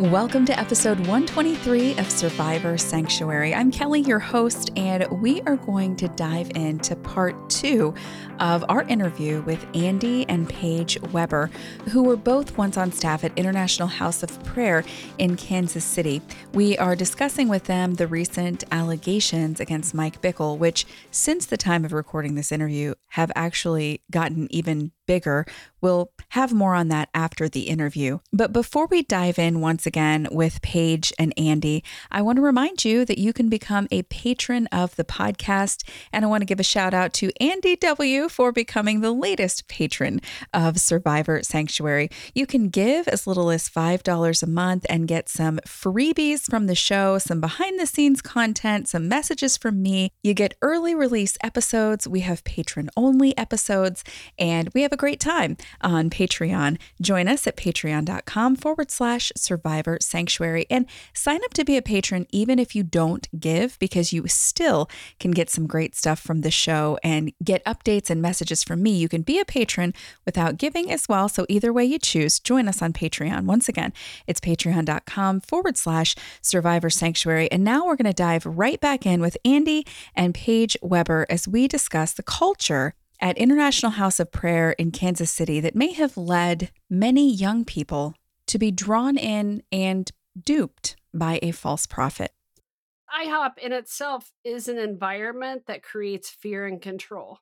Welcome to episode 123 of Survivor Sanctuary. I'm Kelly, your host, and we are going to dive into part two of our interview with Andy and Paige Weber, who were both once on staff at International House of Prayer in Kansas City. We are discussing with them the recent allegations against Mike Bickle, which, since the time of recording this interview, have actually gotten even bigger. We'll have more on that after the interview. But before we dive in once again with Paige and Andy, I want to remind you that you can become a patron of the podcast. And I want to give a shout out to Andy W. for becoming the latest patron of Survivor Sanctuary. You can give as little as $5 a month and get some freebies from the show, some behind the scenes content, some messages from me. You get early release episodes. We have patron only episodes, and we have a great time on Patreon. Join us at patreon.com forward slash survivor sanctuary and sign up to be a patron even if you don't give, because you still can get some great stuff from the show and get updates and messages from me. You can be a patron without giving as well. So either way you choose, join us on Patreon. Once again, it's patreon.com forward slash survivor sanctuary. And now we're going to dive right back in with Andy and Paige Weber as we discuss the culture at International House of Prayer in Kansas City that may have led many young people to be drawn in and duped by a false prophet. IHOP in itself is an environment that creates fear and control.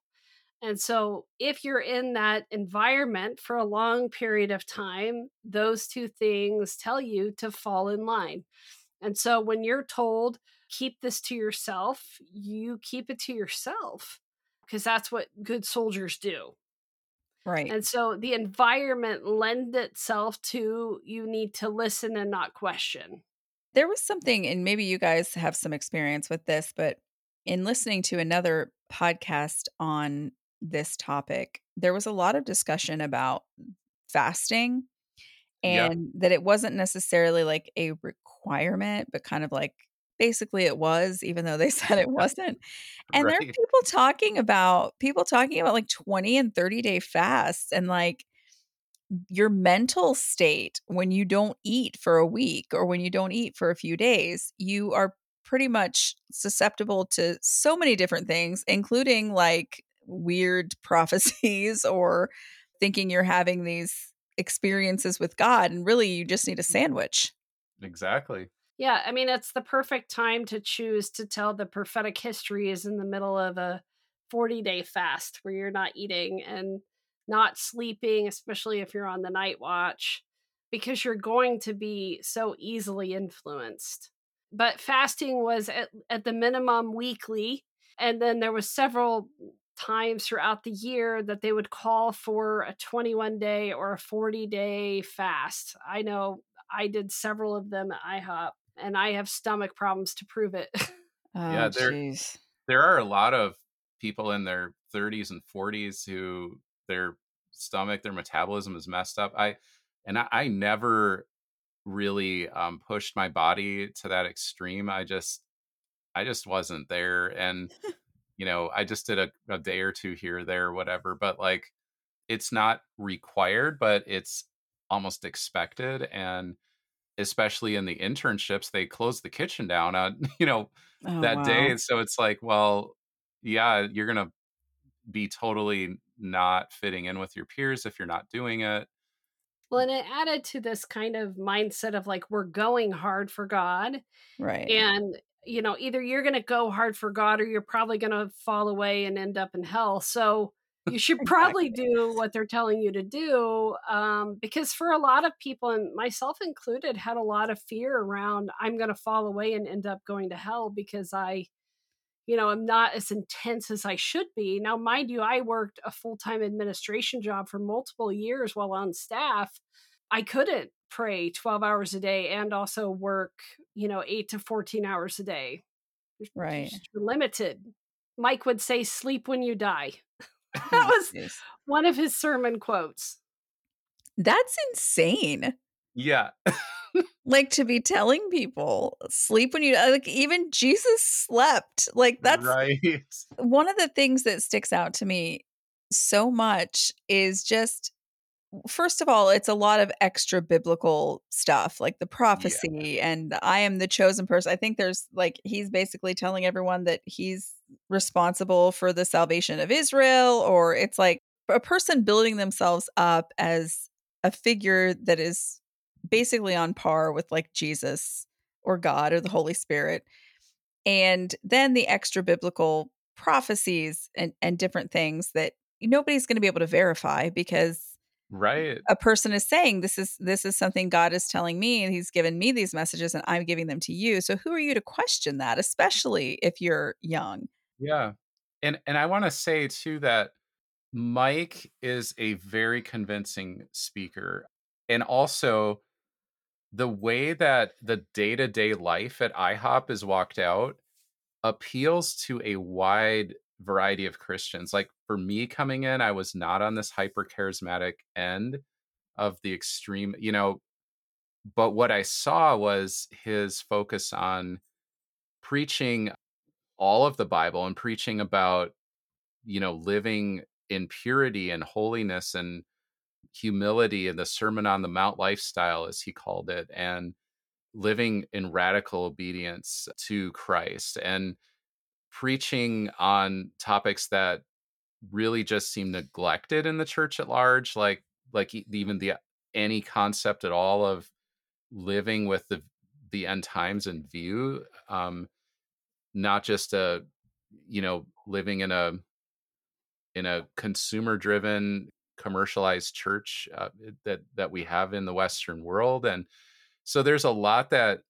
And so, if you're in that environment for a long period of time, those two things tell you to fall in line. And so, when you're told, keep this to yourself, you keep it to yourself because that's what good soldiers do. Right. And so the environment lends itself to you need to listen and not question. There was something, and maybe you guys have some experience with this, but in listening to another podcast on this topic, there was a lot of discussion about fasting and that it wasn't necessarily like a requirement, but kind of like basically it was, even though they said it wasn't. And right. there are people talking about people talking about like 20 and 30 day fasts and like your mental state when you don't eat for a week or when you don't eat for a few days, you are pretty much susceptible to so many different things, including like weird prophecies or thinking you're having these experiences with God. And really, you just need a mm-hmm. sandwich. Exactly. Yeah, I mean, it's the perfect time to choose to tell the prophetic history is in the middle of a 40 day fast where you're not eating and not sleeping, especially if you're on the night watch, because you're going to be so easily influenced. But fasting was at, at the minimum weekly. And then there was several times throughout the year that they would call for a 21 day or a 40 day fast. I know I did several of them at IHOP and I have stomach problems to prove it. oh, yeah, there geez. there are a lot of people in their 30s and 40s who their stomach, their metabolism is messed up. I and I, I never really um, pushed my body to that extreme. I just I just wasn't there, and you know I just did a, a day or two here, there, whatever. But like, it's not required, but it's almost expected, and especially in the internships, they close the kitchen down on, you know, oh, that wow. day. So it's like, well, yeah, you're going to be totally not fitting in with your peers if you're not doing it. Well, and it added to this kind of mindset of like, we're going hard for God. Right. And, you know, either you're going to go hard for God or you're probably going to fall away and end up in hell. So you should probably do what they're telling you to do um, because for a lot of people and myself included had a lot of fear around i'm going to fall away and end up going to hell because i you know i'm not as intense as i should be. Now mind you i worked a full-time administration job for multiple years while on staff. I couldn't pray 12 hours a day and also work you know 8 to 14 hours a day. Right. limited. Mike would say sleep when you die that was yes. one of his sermon quotes. That's insane. Yeah. like to be telling people sleep when you like even Jesus slept. Like that's right. One of the things that sticks out to me so much is just first of all, it's a lot of extra biblical stuff, like the prophecy yeah. and I am the chosen person. I think there's like he's basically telling everyone that he's responsible for the salvation of Israel, or it's like a person building themselves up as a figure that is basically on par with like Jesus or God or the mm-hmm. Holy Spirit. And then the extra biblical prophecies and, and different things that nobody's going to be able to verify because right. a person is saying this is this is something god is telling me and he's given me these messages and i'm giving them to you. So who are you to question that especially if you're young yeah and and i want to say too that mike is a very convincing speaker and also the way that the day-to-day life at ihop is walked out appeals to a wide variety of Christians. Like for me coming in, I was not on this hyper charismatic end of the extreme, you know, but what I saw was his focus on preaching all of the Bible and preaching about, you know, living in purity and holiness and humility and the Sermon on the Mount lifestyle, as he called it, and living in radical obedience to Christ. And preaching on topics that really just seem neglected in the church at large like like even the any concept at all of living with the the end times in view um not just a you know living in a in a consumer driven commercialized church uh, that that we have in the western world and so there's a lot that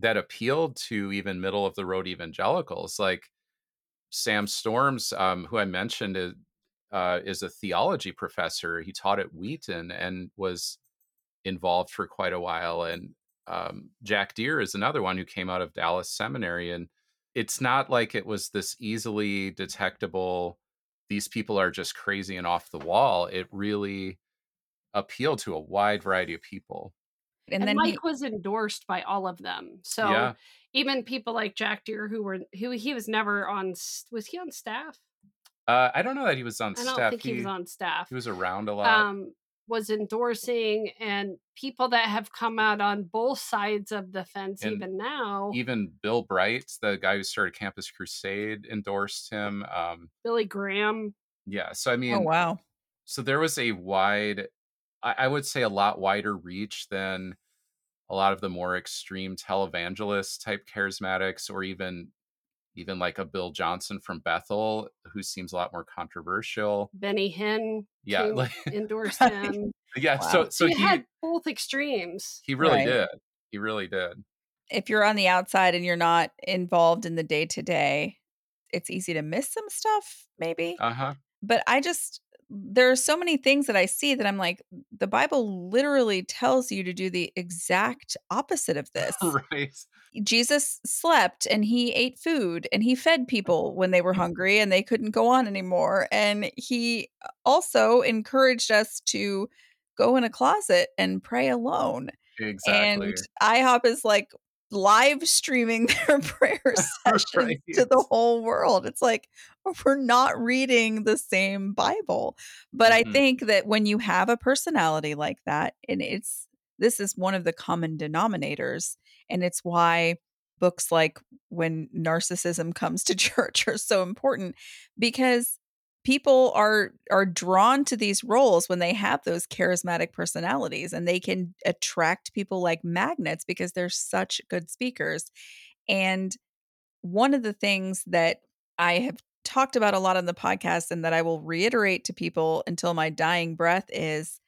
that appealed to even middle of the road evangelicals like sam storms um, who i mentioned is, uh, is a theology professor. He taught at wheaton and was involved for quite a while and um, jack deere is another one who came out of dallas seminary and it's not like it was this easily detectable these people are just crazy and off the wall it really appealed to a wide variety of people and, and then Mike he, was endorsed by all of them. So yeah. even people like Jack Deere, who were who he was never on. Was he on staff? Uh, I don't know that he was on I staff. I don't think he, he, was on staff. He was around a lot. Um, was endorsing and people that have come out on both sides of the fence and even now. Even Bill Bright, the guy who started Campus Crusade, endorsed him. Um, Billy Graham. Yeah. So I oh, mean, oh wow. So there was a wide I, I would say a lot wider reach than a lot of the more extreme televangelist type charismatics or even even like a Bill Johnson from Bethel, who seems a lot more controversial. Benny Hinn, yeah, like, endorsed him. yeah, wow. so so he, he, had both extremes. He really right. did. He really did. If you're on the outside and you're not involved in the day to day, it's easy to miss some stuff, maybe. Uh huh. But I just there are so many things that I see that I'm like, the Bible literally tells you to do the exact opposite of this. right. Jesus slept and he ate food and he fed people when they were hungry and they couldn't go on anymore. And he uh, also encouraged us to go in a closet and pray alone. Exactly. And IHOP is like, live streaming their prayer sessions right. to the whole world. It's like we're not reading the same Bible. But mm-hmm. I think that when you have a personality like that, and it's this is one of the common denominators, and it's why books like When Narcissism Comes to Church are so important because people are are drawn to these roles when they have those charismatic personalities and they can attract people like magnets because they're such good speakers. And one of the things that i have talked about a lot on the podcast and that I will reiterate to people until my dying breath is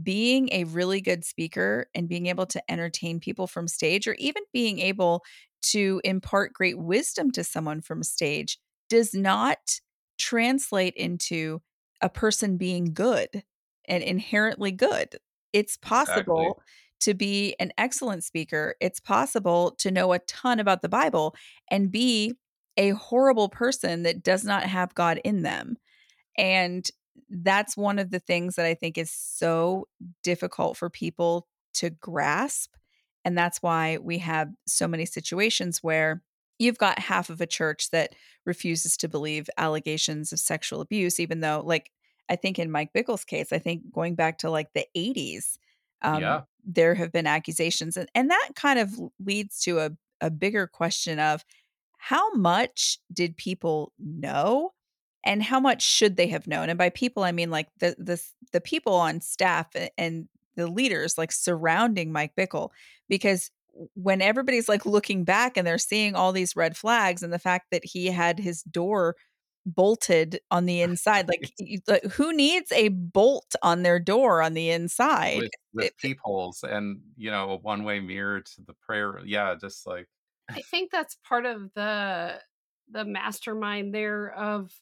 being a really good speaker and being able to entertain people from stage or even being able to impart great wisdom to someone from stage does not translate into a person being good and inherently good. It's possible exactly. to be an excellent speaker. It's possible to know a ton about the Bible and be a horrible person that does not have God in them. And that's one of the things that I think is so difficult for people to grasp. And that's why we have so many situations where you've got half of a church that refuses to believe allegations of sexual abuse, even though, like, I think in Mike Bickle's case, I think going back to like the 80s, um, yeah. there have been accusations. And, and that kind of leads to a, a bigger question of how much did people know and how much should they have known and by people i mean like the the the people on staff and the leaders like surrounding mike bickle because when everybody's like looking back and they're seeing all these red flags and the fact that he had his door bolted on the inside like, like who needs a bolt on their door on the inside with, with peepholes and you know a one-way mirror to the prayer yeah just like i think that's part of the the mastermind there of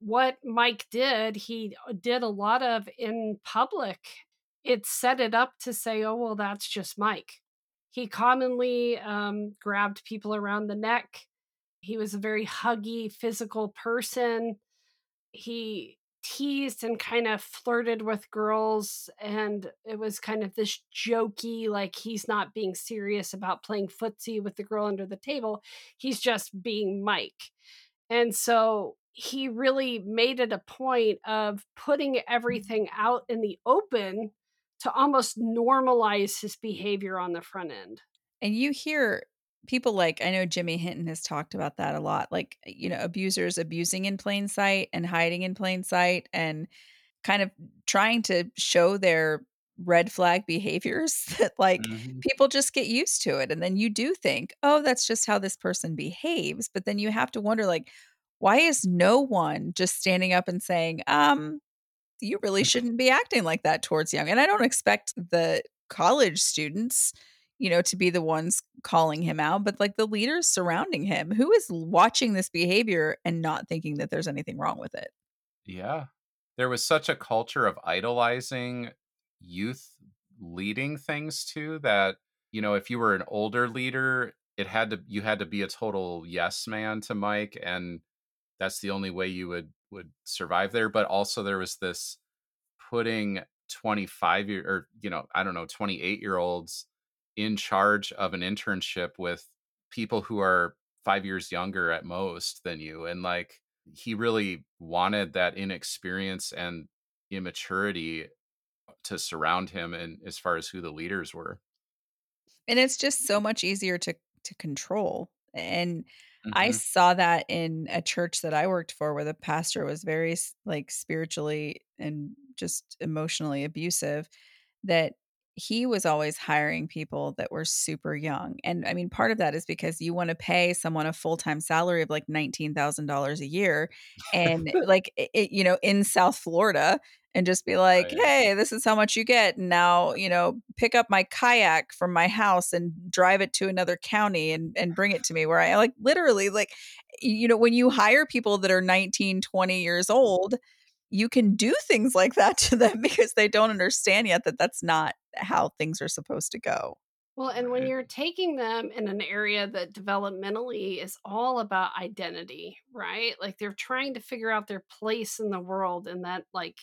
what Mike did, he uh, did a lot of in public. It set it up to say, oh, well, that's just Mike. He commonly um, grabbed people around the neck. He was a very huggy, physical person. He teased and kind of flirted with girls, and it was kind of this jokey, like he's not being serious about playing footsie with the girl under the table. He's just being Mike. And so he really made it a point of putting mm. everything out in the open to almost normalize his behavior on the front end. And you hear people like I know Jimmy Hinton has talked about that a lot like you know abusers abusing in plain sight and hiding in plain sight and kind of trying to show their red flag behaviors that like mm-hmm. people just get used to it and then you do think oh that's just how this person behaves but then you have to wonder like why is no one just standing up and saying, um, you really mm. shouldn't be acting like that towards young? And I don't expect the college students, you know, to be the ones calling him out, but like the leaders surrounding him, who is watching this behavior and not thinking that there's anything wrong with it. Yeah. There was such a culture of idolizing youth leading things too that, you know, if you were an older leader, it had to you had to be a total yes man to Mike and that's the only way you would would survive there but also there was this putting 25 year or you know i don't know 28 year olds in charge of an internship with people who are 5 years younger at most than you and like he really wanted that inexperience and immaturity to surround him and as far as who the leaders were. And it's just so much easier to to control and Mm-hmm. I saw that in a church that I worked for where the pastor was very like spiritually and just emotionally abusive that he was always hiring people that were super young. And I mean, part of that is because you want to pay someone a full time salary of like $19,000 a year. And like, it, you know, in South Florida, and just be like, right. hey, this is how much you get. And now, you know, pick up my kayak from my house and drive it to another county and, and bring it to me where I like literally like, you know, when you hire people that are 19, 20 years old, you can do things like that to them because they don't understand yet that that's not how things are supposed to go. Well, and when you're taking them in an area that developmentally is all about identity, right? Like they're trying to figure out their place in the world and that like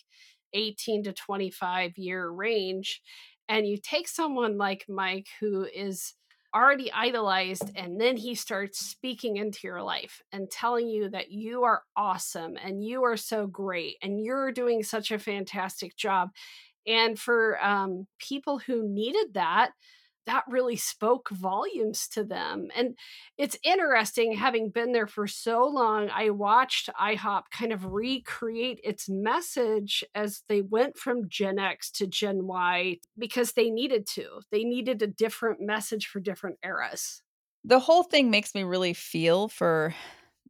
18 to 25 year range. And you take someone like Mike who is already idolized and then he starts speaking into your life and telling you that you are awesome and you are so great and you're doing such a fantastic job and for um, people who needed that that really spoke volumes to them. And it's interesting, having been there for so long, I watched IHOP kind of recreate its message as they went from Gen X to Gen Y because they needed to. They needed a different message for different eras. The whole thing makes me really feel for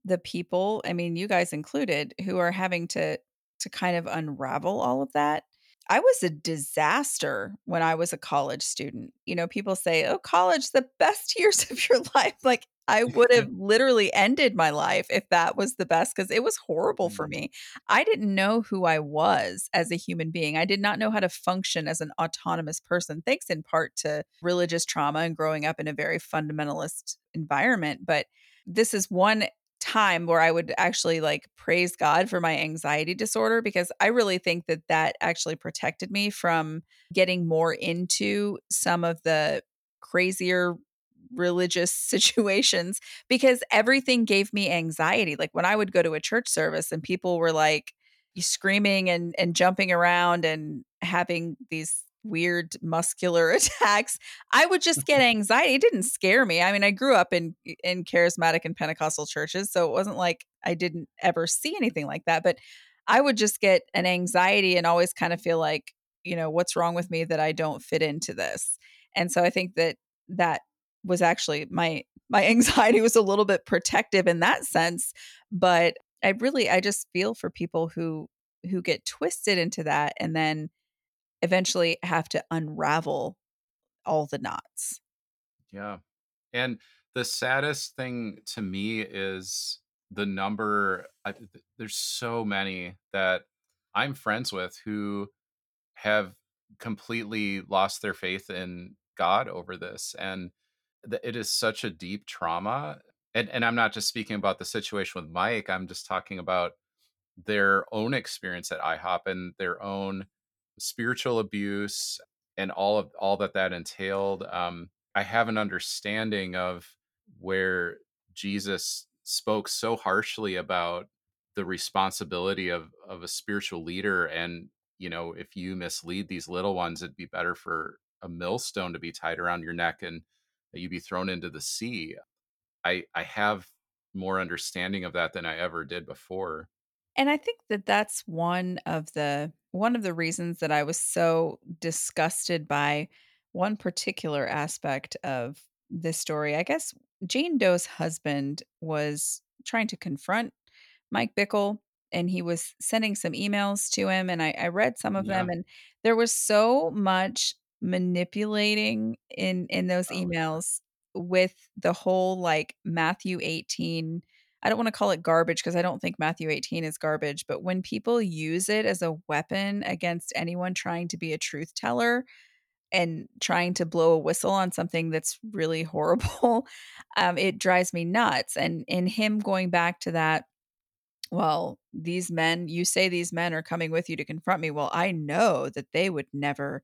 the people, I mean, you guys included, who are having to to kind of unravel all of that. I was a disaster when I was a college student. You know, people say, "Oh, college the best years of your life." Like I would have literally ended my life if that was the best cuz it was horrible for Mm. me. I didn't know who I was as a human being. I did not know how to function as an autonomous person, thanks in part to religious trauma and growing up in a very fundamentalist environment, but this is one time where I would actually like praise God for my anxiety disorder because I really think that that actually protected me from getting more into some of the crazier religious situations because everything gave me anxiety. Like when I would go to a church service and people were like screaming and and jumping around and having these weird muscular attacks, I would just get anxiety. It didn't scare me. I mean, I grew up in in charismatic and Pentecostal churches, so it wasn't like I didn't ever see anything like that, but I would just get an anxiety and always kind of feel like, you know, what's wrong with me that I don't fit into this. And so I think that that was actually my my anxiety was a little bit protective in that sense, but I really I just feel for people who who get twisted into that and then eventually have to unravel all the knots. Yeah. And the saddest thing to me is the number I, there's so many that I'm friends with who have completely lost their faith in God over this and th- it is such a deep trauma and and I'm not just speaking about the situation with Mike I'm just talking about their own experience at IHOP and their own spiritual abuse and all of all that that entailed um i have an understanding of where jesus spoke so harshly about the responsibility of of a spiritual leader and you know if you mislead these little ones it'd be better for a millstone to be tied around your neck and that you be thrown into the sea. I i have more understanding of that than i ever did before. And I think that that's one of the one of the reasons that I was so disgusted by one particular aspect of this story. I guess Jane Doe's husband was trying to confront Mike Bickle and he was sending some emails to him and I, I read some of them and there was so much manipulating in in those oh emails with the whole like Matthew 18 I don't want to call it garbage because I don't think Matthew 18 is garbage, but when people use it as a weapon against anyone trying to be a truth teller and trying to blow a whistle on something that's really horrible, um, it drives me nuts. And in him going back to that, well, these men, you say these men are coming with you to confront me. Well, I know that they would never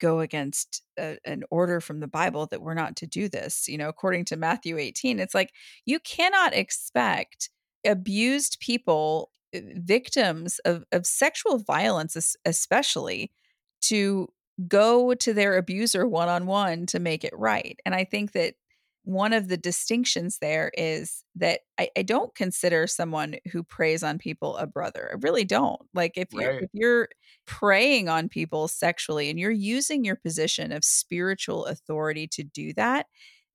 go against a, an order from the Bible that we're not to do this. You know, according to Matthew 18, it's like you cannot expect abused people, uh, victims of, of sexual violence, especially, to go to their abuser one on one to make it right. And I think that one of the distinctions there is that I, I don't consider someone who preys on people a brother. I really don't. Like if you're if you're preying on people sexually and you're using your position of spiritual authority to do that,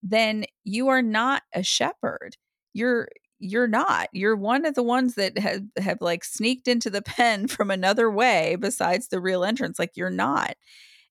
then you are not a shepherd. You're you're not. You're one of the ones that have have like sneaked into the pen from another way besides the real entrance. Like you're not.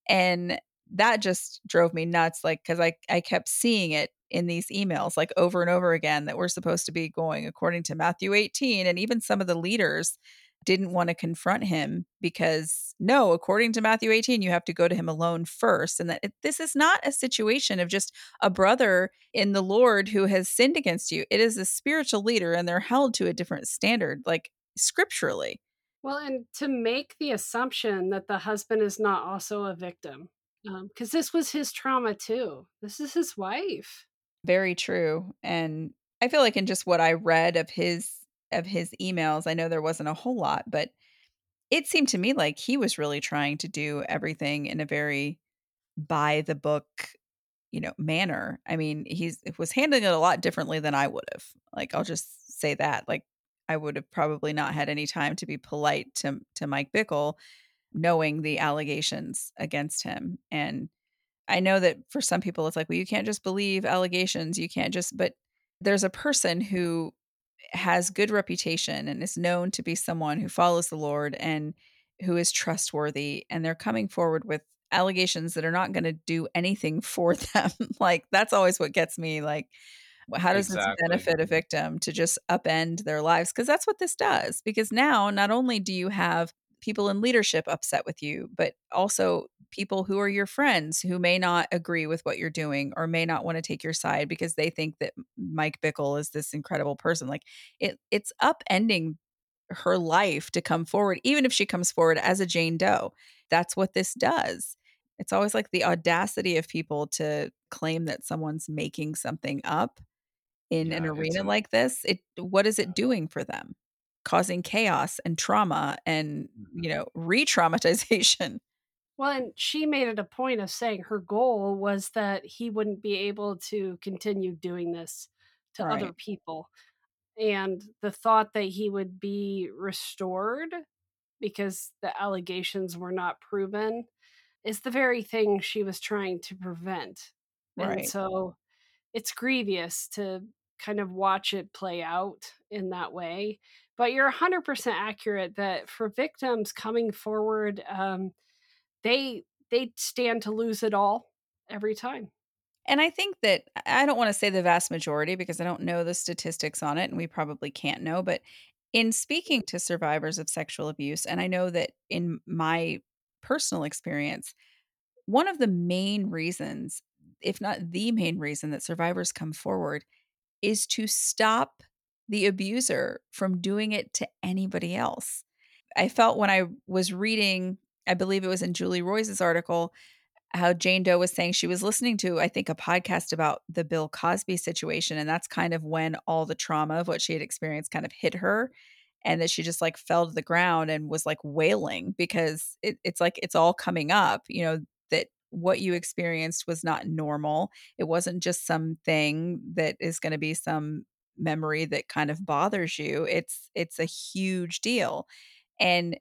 And that just drove me nuts like cuz I I kept seeing it in these emails like over and over again that we're supposed to be going according to Matthew 18 and even some of the leaders didn't want to confront him because no according to Matthew 18 you have to go to him alone first and that it, this is not a situation of just a brother in the Lord who has sinned against you it is a spiritual leader and they're held to a different standard like scripturally Well, and to make the assumption that the husband is not also a victim, um, because this was his trauma too. This is his wife. Very true. And I feel like in just what I read of his of his emails, I know there wasn't a whole lot, but it seemed to me like he was really trying to do everything in a very by the book, you know, manner. I mean, he's was handling it a lot differently than I would have. Like I'll just say that. Like I would have probably not had any time to be polite to to Mike Bickle knowing the allegations against him. And I know that for some people it's like, well, you can't just believe allegations. You can't just, but there's a person who has good reputation and is known to be someone who follows the Lord and who is trustworthy and they're coming forward with allegations that are not going to do anything for them. like that's always what gets me like how does exactly. this benefit a victim to just upend their lives because that's what this does because now not only do you have people in leadership upset with you but also people who are your friends who may not agree with what you're doing or may not want to take your side because they think that Mike Bickle is this incredible person like it it's upending her life to come forward, even if she comes forward as a Jane Doe. That's what this does. It's always like the audacity of people to claim that someone's making something up in yeah, an arena like this. It what is it doing for them? Causing chaos and trauma and, mm-hmm. you know, re-traumatization. Well, and she made it a point of saying her goal was that he wouldn't be able to continue doing this to right. other people and the thought that he would be restored because the allegations were not proven is the very thing she was trying to prevent. Right. And so it's grievous to kind of watch it play out in that way. But you're 100% accurate that for victims coming forward, um, they they stand to lose it all every time. And I think that I don't want to say the vast majority because I don't know the statistics on it and we probably can't know, but in speaking to survivors of sexual abuse, and I know that in my personal experience, one of the main reasons, if not the main reason, that survivors come forward is to stop the abuser from doing it to anybody else. I felt when I was reading, I believe it was in Julie Roys' article, how Jane Doe was saying she was listening to, I think, a podcast about the Bill Cosby situation. And that's kind of when all the trauma of what she had experienced kind of hit her. And that she just like fell to the ground and was like wailing because it, it's like it's all coming up, you know, that what you experienced was not normal. It wasn't just something that is going to be some memory that kind of bothers you. It's it's a huge deal. And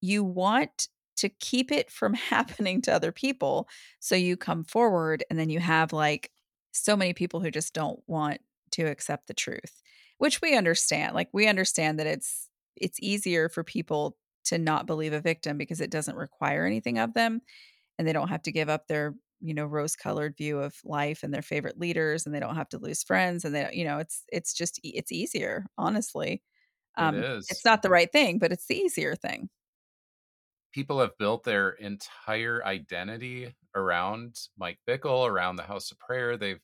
you want to keep it from happening to other people. So you come forward and then you have like so many people who just don't want to accept the truth, which we understand. Like we understand that it's it's easier for people to not believe a victim because it doesn't require anything of them and they don't have to give up their you know rose colored view of life and their favorite leaders and they don't have to lose friends and they you know it's it's just it's easier honestly um it is. it's not the right thing but it's the easier thing people have built their entire identity around Mike Bickle, around the House of Prayer. They've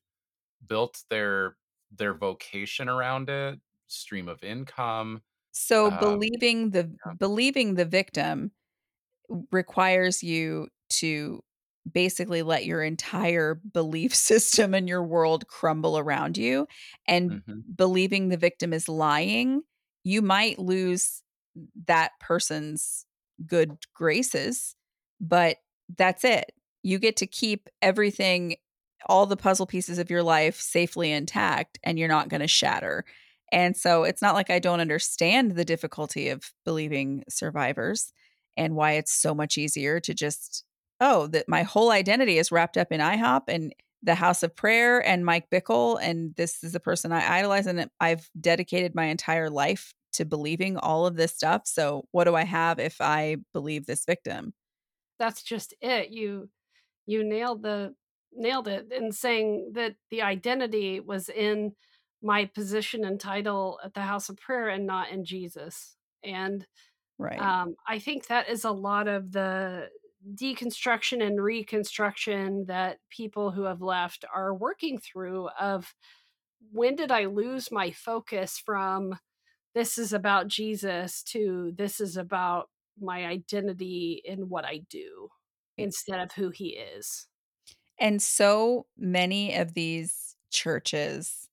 built their their vocation around it, stream of income. So um, believing the yeah. believing the victim requires you to basically let your entire belief system and your world crumble around you and mm-hmm. believing the victim is lying you might lose that person's good graces, but that's it. You get to keep everything, all the puzzle pieces of your life safely intact, and you're not going to shatter. And so it's not like I don't understand the difficulty of believing survivors and why it's so much easier to just, oh, that my whole identity is wrapped up in IHOP and the House of Prayer and Mike Bickle. And this is the person I idolize. And I've dedicated my entire life to believing all of this stuff. So, what do I have if I believe this victim? That's just it. You you nailed the nailed it in saying that the identity was in my position and title at the house of prayer and not in Jesus. And right. Um, I think that is a lot of the deconstruction and reconstruction that people who have left are working through of when did I lose my focus from this is about Jesus to this is about my identity in what I do instead of who he is. And so many of these churches,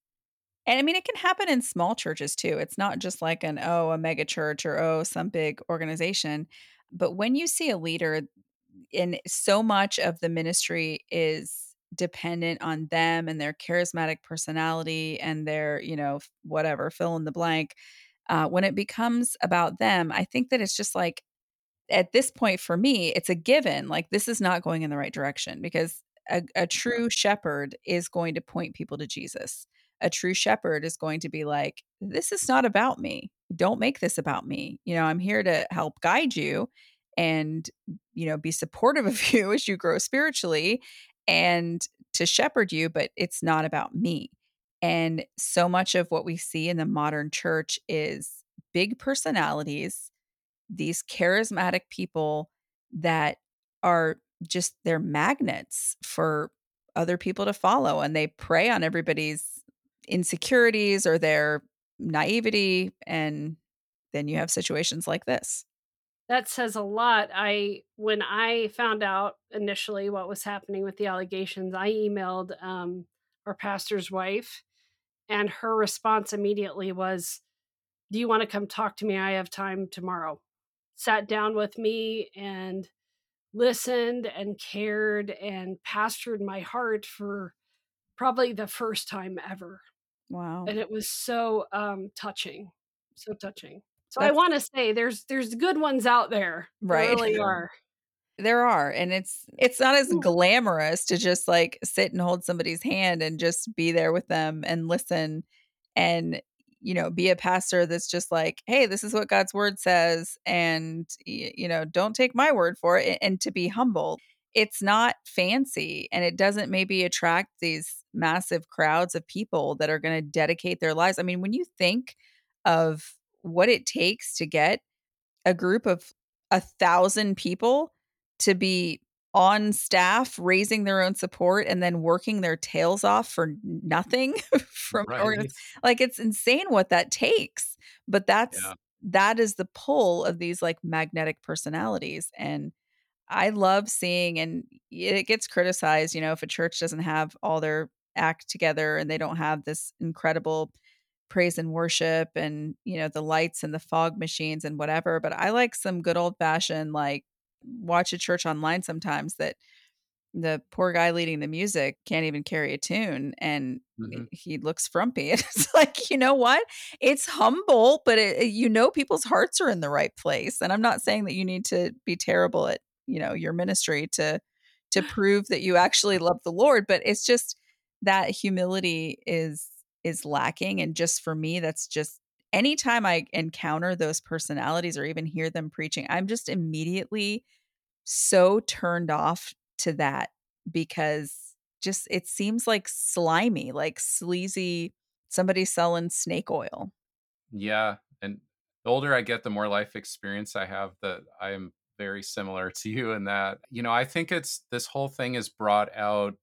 and I mean, it can happen in small churches too. It's not just like an, oh, a mega church or, oh, some big organization. But when you see a leader, and so much of the ministry is dependent on them and their charismatic personality and their, you know, whatever, fill in the blank uh, when it becomes about them, I think that it's just like at this point for me, it's a given. Like this is not going in the right direction because a, a true shepherd is going to point people to Jesus. a true shepherd is going to be like, this is not about me. Don't make this about me. You know, I'm here to help guide you and, you know, be supportive of you as you grow spiritually and to shepherd you, but it's not about me. And so much of what we see in the modern church is big personalities, these charismatic people that are just they're magnets for other people to follow and they prey on everybody's insecurities or their naivety and then you have situations like this that says a lot i when i found out initially what was happening with the allegations i emailed um, our pastor's wife and her response immediately was do you want to come talk to me i have time tomorrow sat down with me and listened and cared and pastored my heart for probably the first time ever. Wow. And it was so um touching. So touching. So That's, I want to say there's there's good ones out there. Right. There really are. There are. And it's it's not as hmm. glamorous to just like sit and hold somebody's hand and just be there with them and listen and you know, be a pastor that's just like, hey, this is what God's word says. And, you know, don't take my word for it. And to be humble. It's not fancy and it doesn't maybe attract these massive crowds of people that are going to dedicate their lives. I mean, when you think of what it takes to get a group of a thousand people to be on staff raising their own support and then working their tails off for nothing from right. like it's insane what that takes but that's yeah. that is the pull of these like magnetic personalities and i love seeing and it gets criticized you know if a church doesn't have all their act together and they don't have this incredible praise and worship and you know the lights and the fog machines and whatever but i like some good old fashioned like watch a church online sometimes that the poor guy leading the music can't even carry a tune and mm-hmm. he looks frumpy. It's like, you know what? It's humble, but it, you know people's hearts are in the right place. And I'm not saying that you need to be terrible at, you know, your ministry to to prove that you actually love the Lord, but it's just that humility is is lacking and just for me that's just anytime I encounter those personalities or even hear them preaching, I'm just immediately so turned off to that because just it seems like slimy, like sleazy, somebody selling snake oil. Yeah. And the older I get, the more life experience I have that I am very similar to you in that, you know, I think it's this whole thing has brought out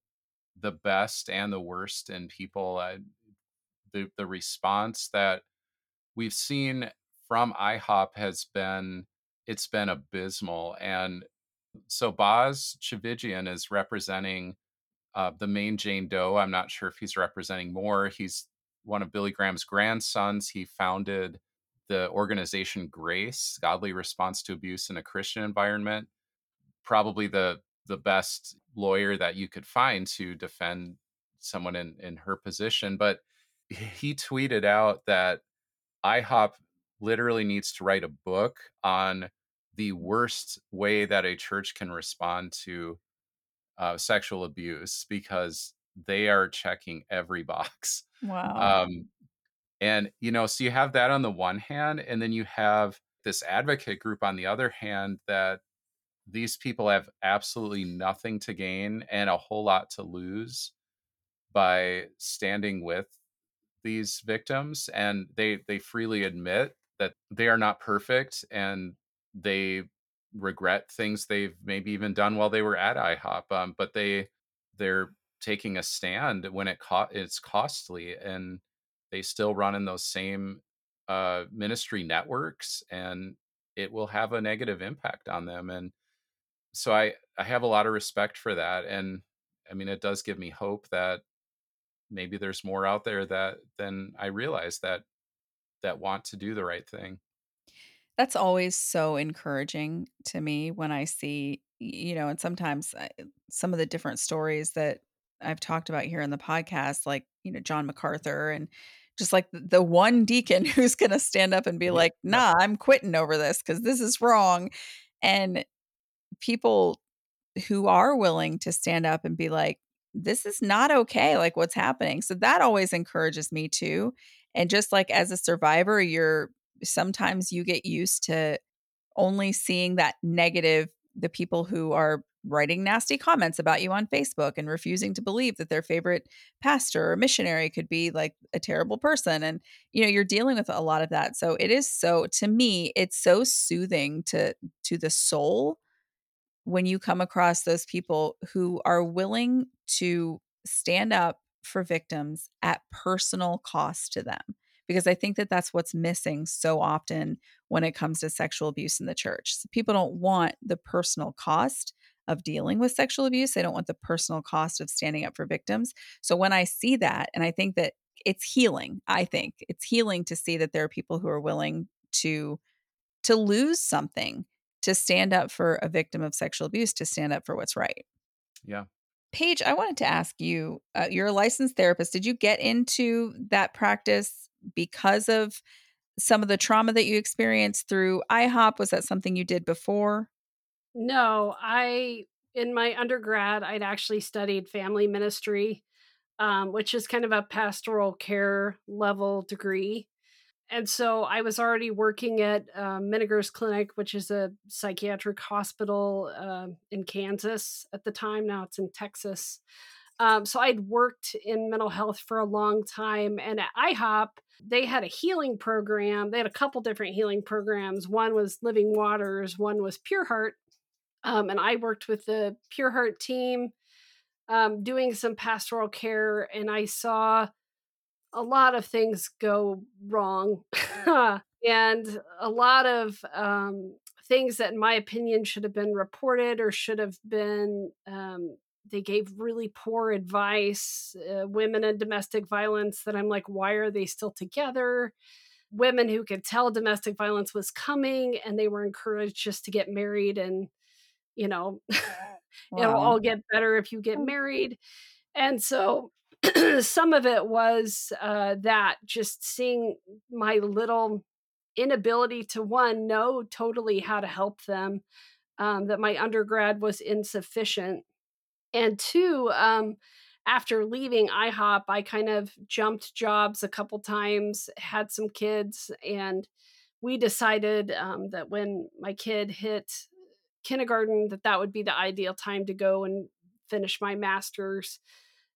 the best and the worst in people. The the response that we've seen from IHOP has been it's been abysmal. And so Boz Tchividjian is representing uh, the main Jane Doe. I'm not sure if he's representing more. He's one of Billy Graham's grandsons. He founded the organization Grace, Godly Response to Abuse in a Christian Environment. Probably the the best lawyer that you could find to defend someone in in her position. But he tweeted out that IHOP literally needs to write a book on the worst way that a church can respond to uh, sexual abuse because they are checking every box. Wow. Um, and, you know, so you have that on the one hand, and then you have this advocate group on the other hand that these people have absolutely nothing to gain and a whole lot to lose by standing with these victims and they they freely admit that they are not perfect and they regret things they've maybe even done while they were at IHOP um, but they they're taking a stand when it co- it's costly and they still run in those same uh, ministry networks and it will have a negative impact on them and so I I have a lot of respect for that and I mean it does give me hope that maybe there's more out there that than I realize that that want to do the right thing. That's always so encouraging to me when I see, you know, and sometimes uh, some of the different stories that I've talked about here in the podcast, like, you know, John MacArthur and just like the one deacon who's going to stand up and be mm-hmm. like, nah, I'm quitting over this because this is wrong. And people who are willing to stand up and be like, this is not okay, like what's happening. So that always encourages me too. And just like as a survivor, you're sometimes you get used to only seeing that negative, the people who are writing nasty comments about you on Facebook and refusing to believe that their favorite pastor or missionary could be like a terrible person. And, you know, you're dealing with a lot of that. So it is so, to me, it's so soothing to, to the soul when you come across those people who are willing to stand up for victims at personal cost to them because I think that that's what's missing so often when it comes to sexual abuse in the church. So people don't want the personal cost of dealing with sexual abuse. They don't want the personal cost of standing up for victims. So when I see that, and I think that it's healing, I think it's healing to see that there are people who are willing to to lose something to stand up for a victim of sexual abuse, to stand up for what's right. Yeah. Paige, I wanted to ask you, uh, you're a licensed therapist. Did you get into that practice because of some of the trauma that you experienced through IHOP? Was that something you did before? No, I in my undergrad I'd actually studied family ministry, um, which is kind of a pastoral care level degree. And so I was already working at uh, Menninger's Clinic, which is a psychiatric hospital uh, in Kansas at the time. Now it's in Texas. Um, so I'd worked in mental health for a long time. And at IHOP, they had a healing program. They had a couple different healing programs. One was Living Waters, one was Pure Heart. Um, and I worked with the Pure Heart team um, doing some pastoral care, and I saw a lot of things go wrong and a lot of um, things that, in my opinion, should have been reported or should have been. Um, they gave really poor advice. Uh, women in domestic violence that I'm like, why are they still together? Women who could tell domestic violence was coming and they were encouraged just to get married and you know, wow. it'll all get better if you get oh. married. And so some of it was uh, that just seeing my little inability to one know totally how to help them, um, that my undergrad was insufficient, and two, um, after leaving IHOP, I kind of jumped jobs a couple times, had some kids, and we decided um, that when my kid hit kindergarten that that would be the ideal time to go and finish my masters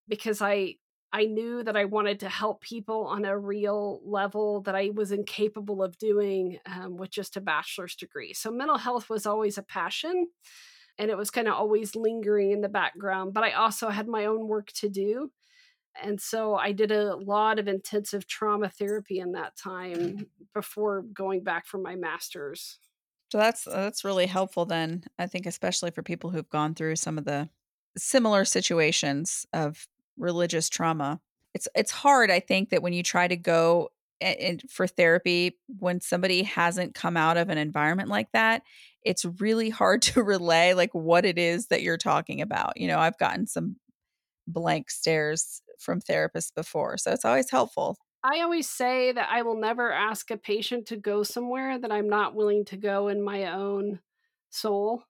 because I I knew that I wanted to help people on a real level that I was incapable of doing um, with just a bachelor's degree. So mental health was always a passion and it was kind of always lingering in the background, but I also had my own work to do. And so I did a lot of intensive trauma therapy in that time before going back for my master's. So that's that's really helpful then. I think especially for people who've gone through some of the similar situations of religious trauma. It's it's hard I think that when you try to go in, for therapy when somebody hasn't come out of an environment like that, it's really hard to relay like what it is that you're talking about. You know, I've gotten some blank stares from therapists before. So it's always helpful I always say that I will never ask a patient to go somewhere that I'm not willing to go in my own soul.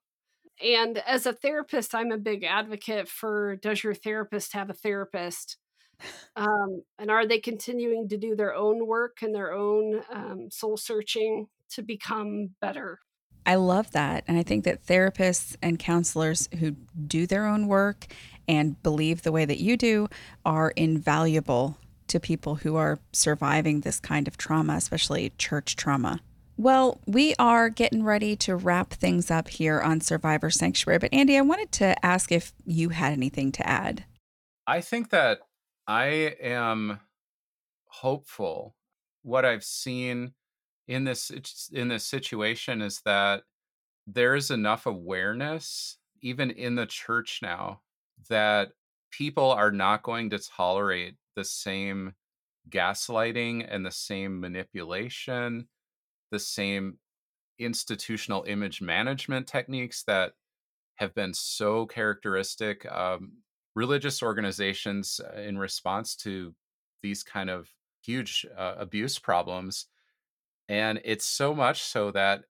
And as a therapist, I'm a big advocate for does your therapist have a therapist? Um, and are they continuing to do their own work and their own um, soul searching to become better? I love that. And I think that therapists and counselors who do their own work and believe the way that you do are invaluable to people who are surviving this kind of trauma, especially church trauma. Well, we are getting ready to wrap things up here on Survivor Sanctuary. But Andy, I wanted to ask if you had anything to add. I think that I am hopeful. What I've seen in this in this situation is that there is enough awareness even in the church now that people are not going to tolerate the same gaslighting and the same manipulation, the same institutional image management techniques that have been so characteristic um, religious organizations uh, in response to these kind of huge uh, abuse problems and it's so much so that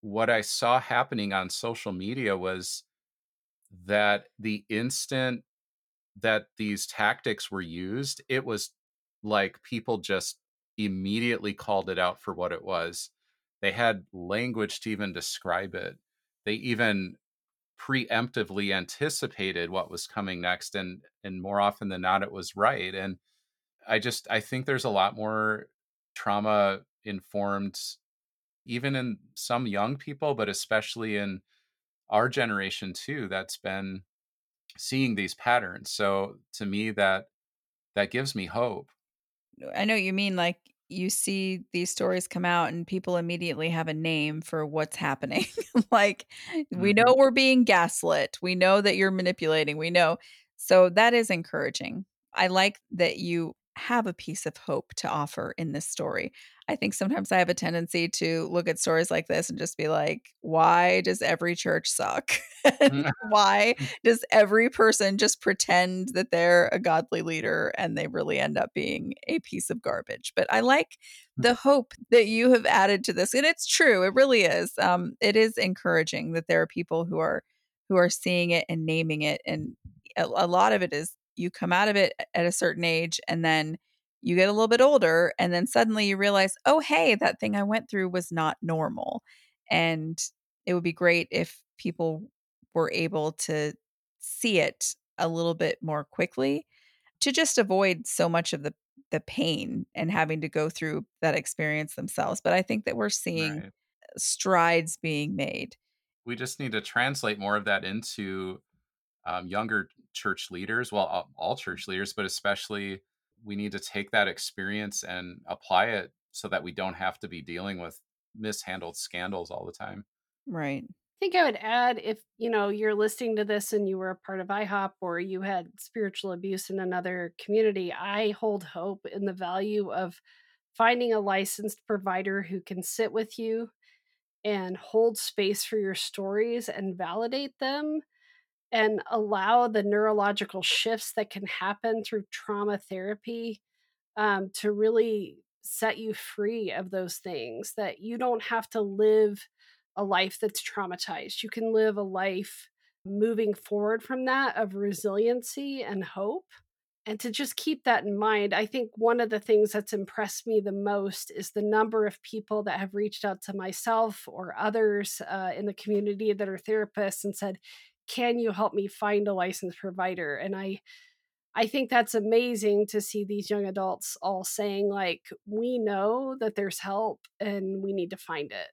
what i saw happening on social media was that the instant that these tactics were used, it was like people just immediately called it out for what it was. They had language to even describe it. They even preemptively anticipated what was coming next and and more often than not it was right and i just i think there's a lot more trauma informed even in some young people but especially in our generation too that's been seeing these patterns so to me that that gives me hope i know you mean like you see these stories come out and people immediately have a name for what's happening. like, mm-hmm. we know we're being gaslit. We know that you're manipulating. We know. So that is encouraging. I like that you have a piece of hope to offer in this story. I think sometimes I have a tendency to look at stories like this and just be like, why does every church suck? why does every person just pretend that they're a godly leader and they really end up being a piece of garbage? But I like hmm. the hope that you have added to this. And it's true, it really is. Um, it is encouraging that there are people who are who are seeing it and naming it. And a, a lot of it is you come out of it at a certain age and then you get a little bit older and then suddenly you realize, oh, hey, that thing I went through was not normal. And it would be great if people were able to see it a little bit more quickly to just avoid so much of the the pain and having to go through that experience themselves. But I think that we're seeing right. strides being made. We just need to translate more of that into um, younger church leaders, well, all, all church leaders, but especially we need to take that experience and apply it so that we don't have to be dealing with mishandled scandals all the time. Right. I think I would add if you know you're listening to this and you were a part of IHOP or you had spiritual abuse in another community, I hold hope in the value of finding a licensed provider who can sit with you and hold space for your stories and validate them and allow the neurological shifts that can happen through trauma therapy um, to really set you free of those things that you don't have to live a life that's traumatized. You can live a life moving forward from that of resiliency and hope and to just keep that in mind i think one of the things that's impressed me the most is the number of people that have reached out to myself or others uh, in the community that are therapists and said can you help me find a licensed provider? And i i think that's amazing to see these young adults all saying like we know that there's help and we need to find it.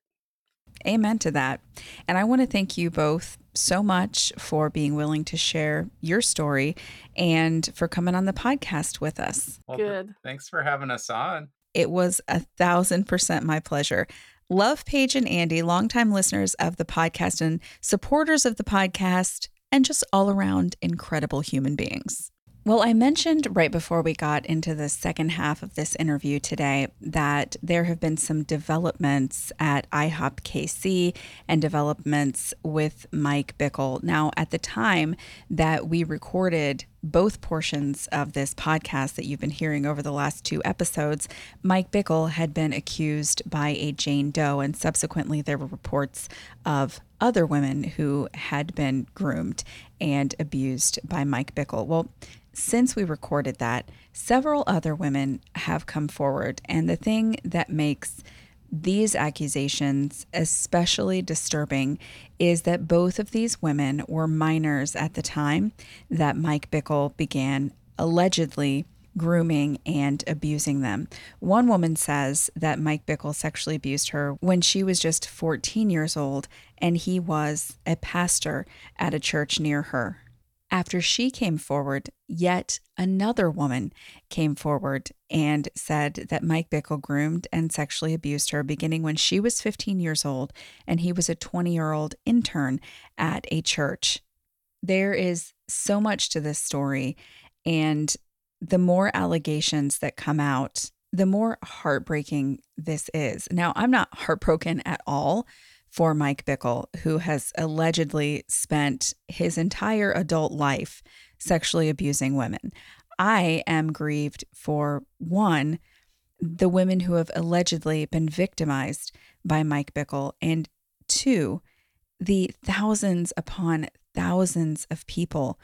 Amen to that. And i want to thank you both so much for being willing to share your story and for coming on the podcast with us. Well, good. thanks for having us on it was a thousand percent my pleasure Love Paige and Andy, longtime listeners of the podcast and supporters of the podcast, and just all around incredible human beings. Well, I mentioned right before we got into the second half of this interview today that there have been some developments at IHOP KC and developments with Mike Bickle. Now, at the time that we recorded both portions of this podcast that you've been hearing over the last two episodes, Mike Bickle had been accused by a Jane Doe, and subsequently there were reports of other women who had been groomed and abused by Mike Bickle. Well, since we recorded that, several other women have come forward. And the thing that makes these accusations especially disturbing is that both of these women were minors at the time that Mike Bickle began allegedly grooming and abusing them. One woman says that Mike Bickle sexually abused her when she was just 14 years old and he was a pastor at a church near her. After she came forward, yet another woman came forward and said that Mike Bickle groomed and sexually abused her beginning when she was 15 years old and he was a 20 year old intern at a church. There is so much to this story, and the more allegations that come out, the more heartbreaking this is. Now, I'm not heartbroken at all for Mike Bickle, who has allegedly spent his entire adult life sexually abusing women. I am grieved for one, the women who have allegedly been victimized by Mike Bickle, and two, the thousands upon thousands of people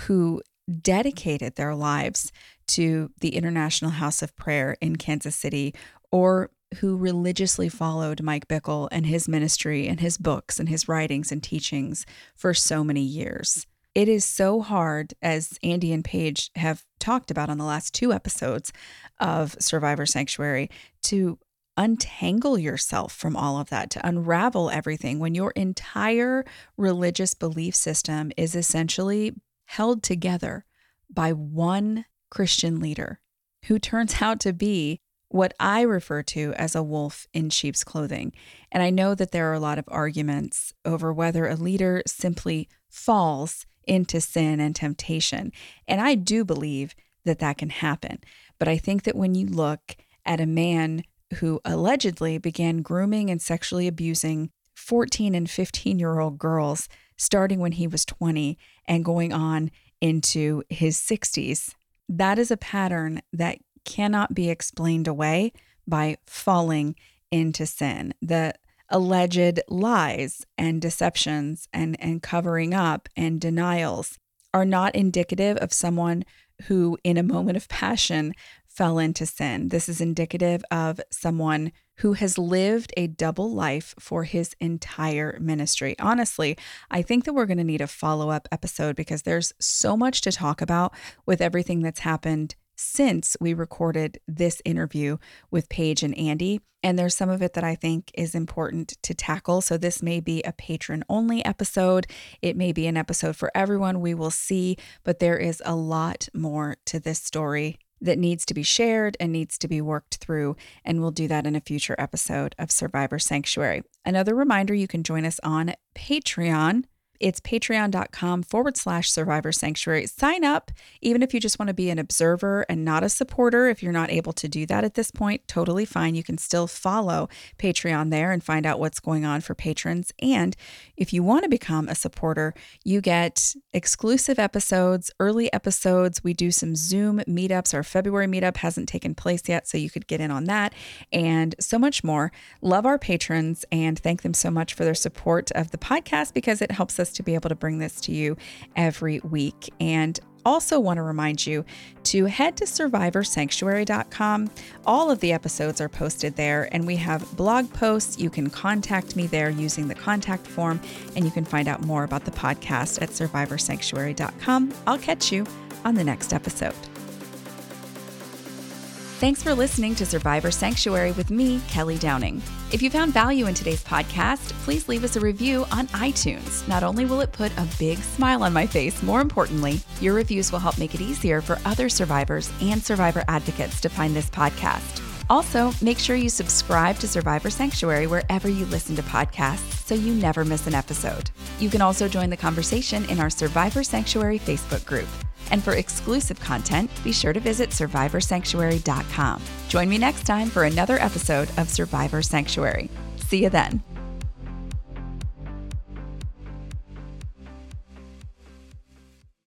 who dedicated their lives to the International House of Prayer in Kansas City or who religiously followed Mike Bickle and his ministry and his books and his writings and teachings for so many years. It is so hard, as Andy and Paige have talked about on the last two episodes of Survivor Sanctuary, to untangle yourself from all of that, to unravel everything when your entire religious belief system is essentially held together by one Christian leader who turns out to be what I refer to as a wolf in sheep's clothing. And I know that there are a lot of arguments over whether a leader simply falls into sin and temptation. And I do believe that that can happen. But I think that when you look at a man who allegedly began grooming and sexually abusing 14 and 15 year old girls starting when he was 20 and going on into his 60s, that is a pattern that cannot be explained away by falling into sin. The alleged lies and deceptions and, and covering up and denials are not indicative of someone who, in a moment of passion, fell into sin. This is indicative of someone who has lived a double life for his entire ministry. Honestly, I think that we're going to need a follow up episode because there's so much to talk about with everything that's happened since we recorded this interview with Paige and Andy. And there's some of it that I think is important to tackle. So this may be a patron only episode. It may be an episode for everyone. We will see. But there is a lot more to this story that needs to be shared and needs to be worked through. And we'll do that in a future episode of Survivor Sanctuary. Another reminder you can join us on Patreon. It's patreon.com forward slash survivor sanctuary. Sign up, even if you just want to be an observer and not a supporter. If you're not able to do that at this point, totally fine. You can still follow Patreon there and find out what's going on for patrons. And if you want to become a supporter, you get exclusive episodes, early episodes. We do some Zoom meetups. Our February meetup hasn't taken place yet, so you could get in on that and so much more. Love our patrons and thank them so much for their support of the podcast because it helps us us to be able to bring this to you every week. And also want to remind you to head to survivorsanctuary.com. All of the episodes are posted there, and we have blog posts. You can contact me there using the contact form, and you can find out more about the podcast at survivorsanctuary.com. I'll catch you on the next episode. Thanks for listening to Survivor Sanctuary with me, Kelly Downing. If you found value in today's podcast, please leave us a review on iTunes. Not only will it put a big smile on my face, more importantly, your reviews will help make it easier for other survivors and survivor advocates to find this podcast. Also, make sure you subscribe to Survivor Sanctuary wherever you listen to podcasts so you never miss an episode. You can also join the conversation in our Survivor Sanctuary Facebook group. And for exclusive content, be sure to visit survivorsanctuary.com. Join me next time for another episode of Survivor Sanctuary. See you then.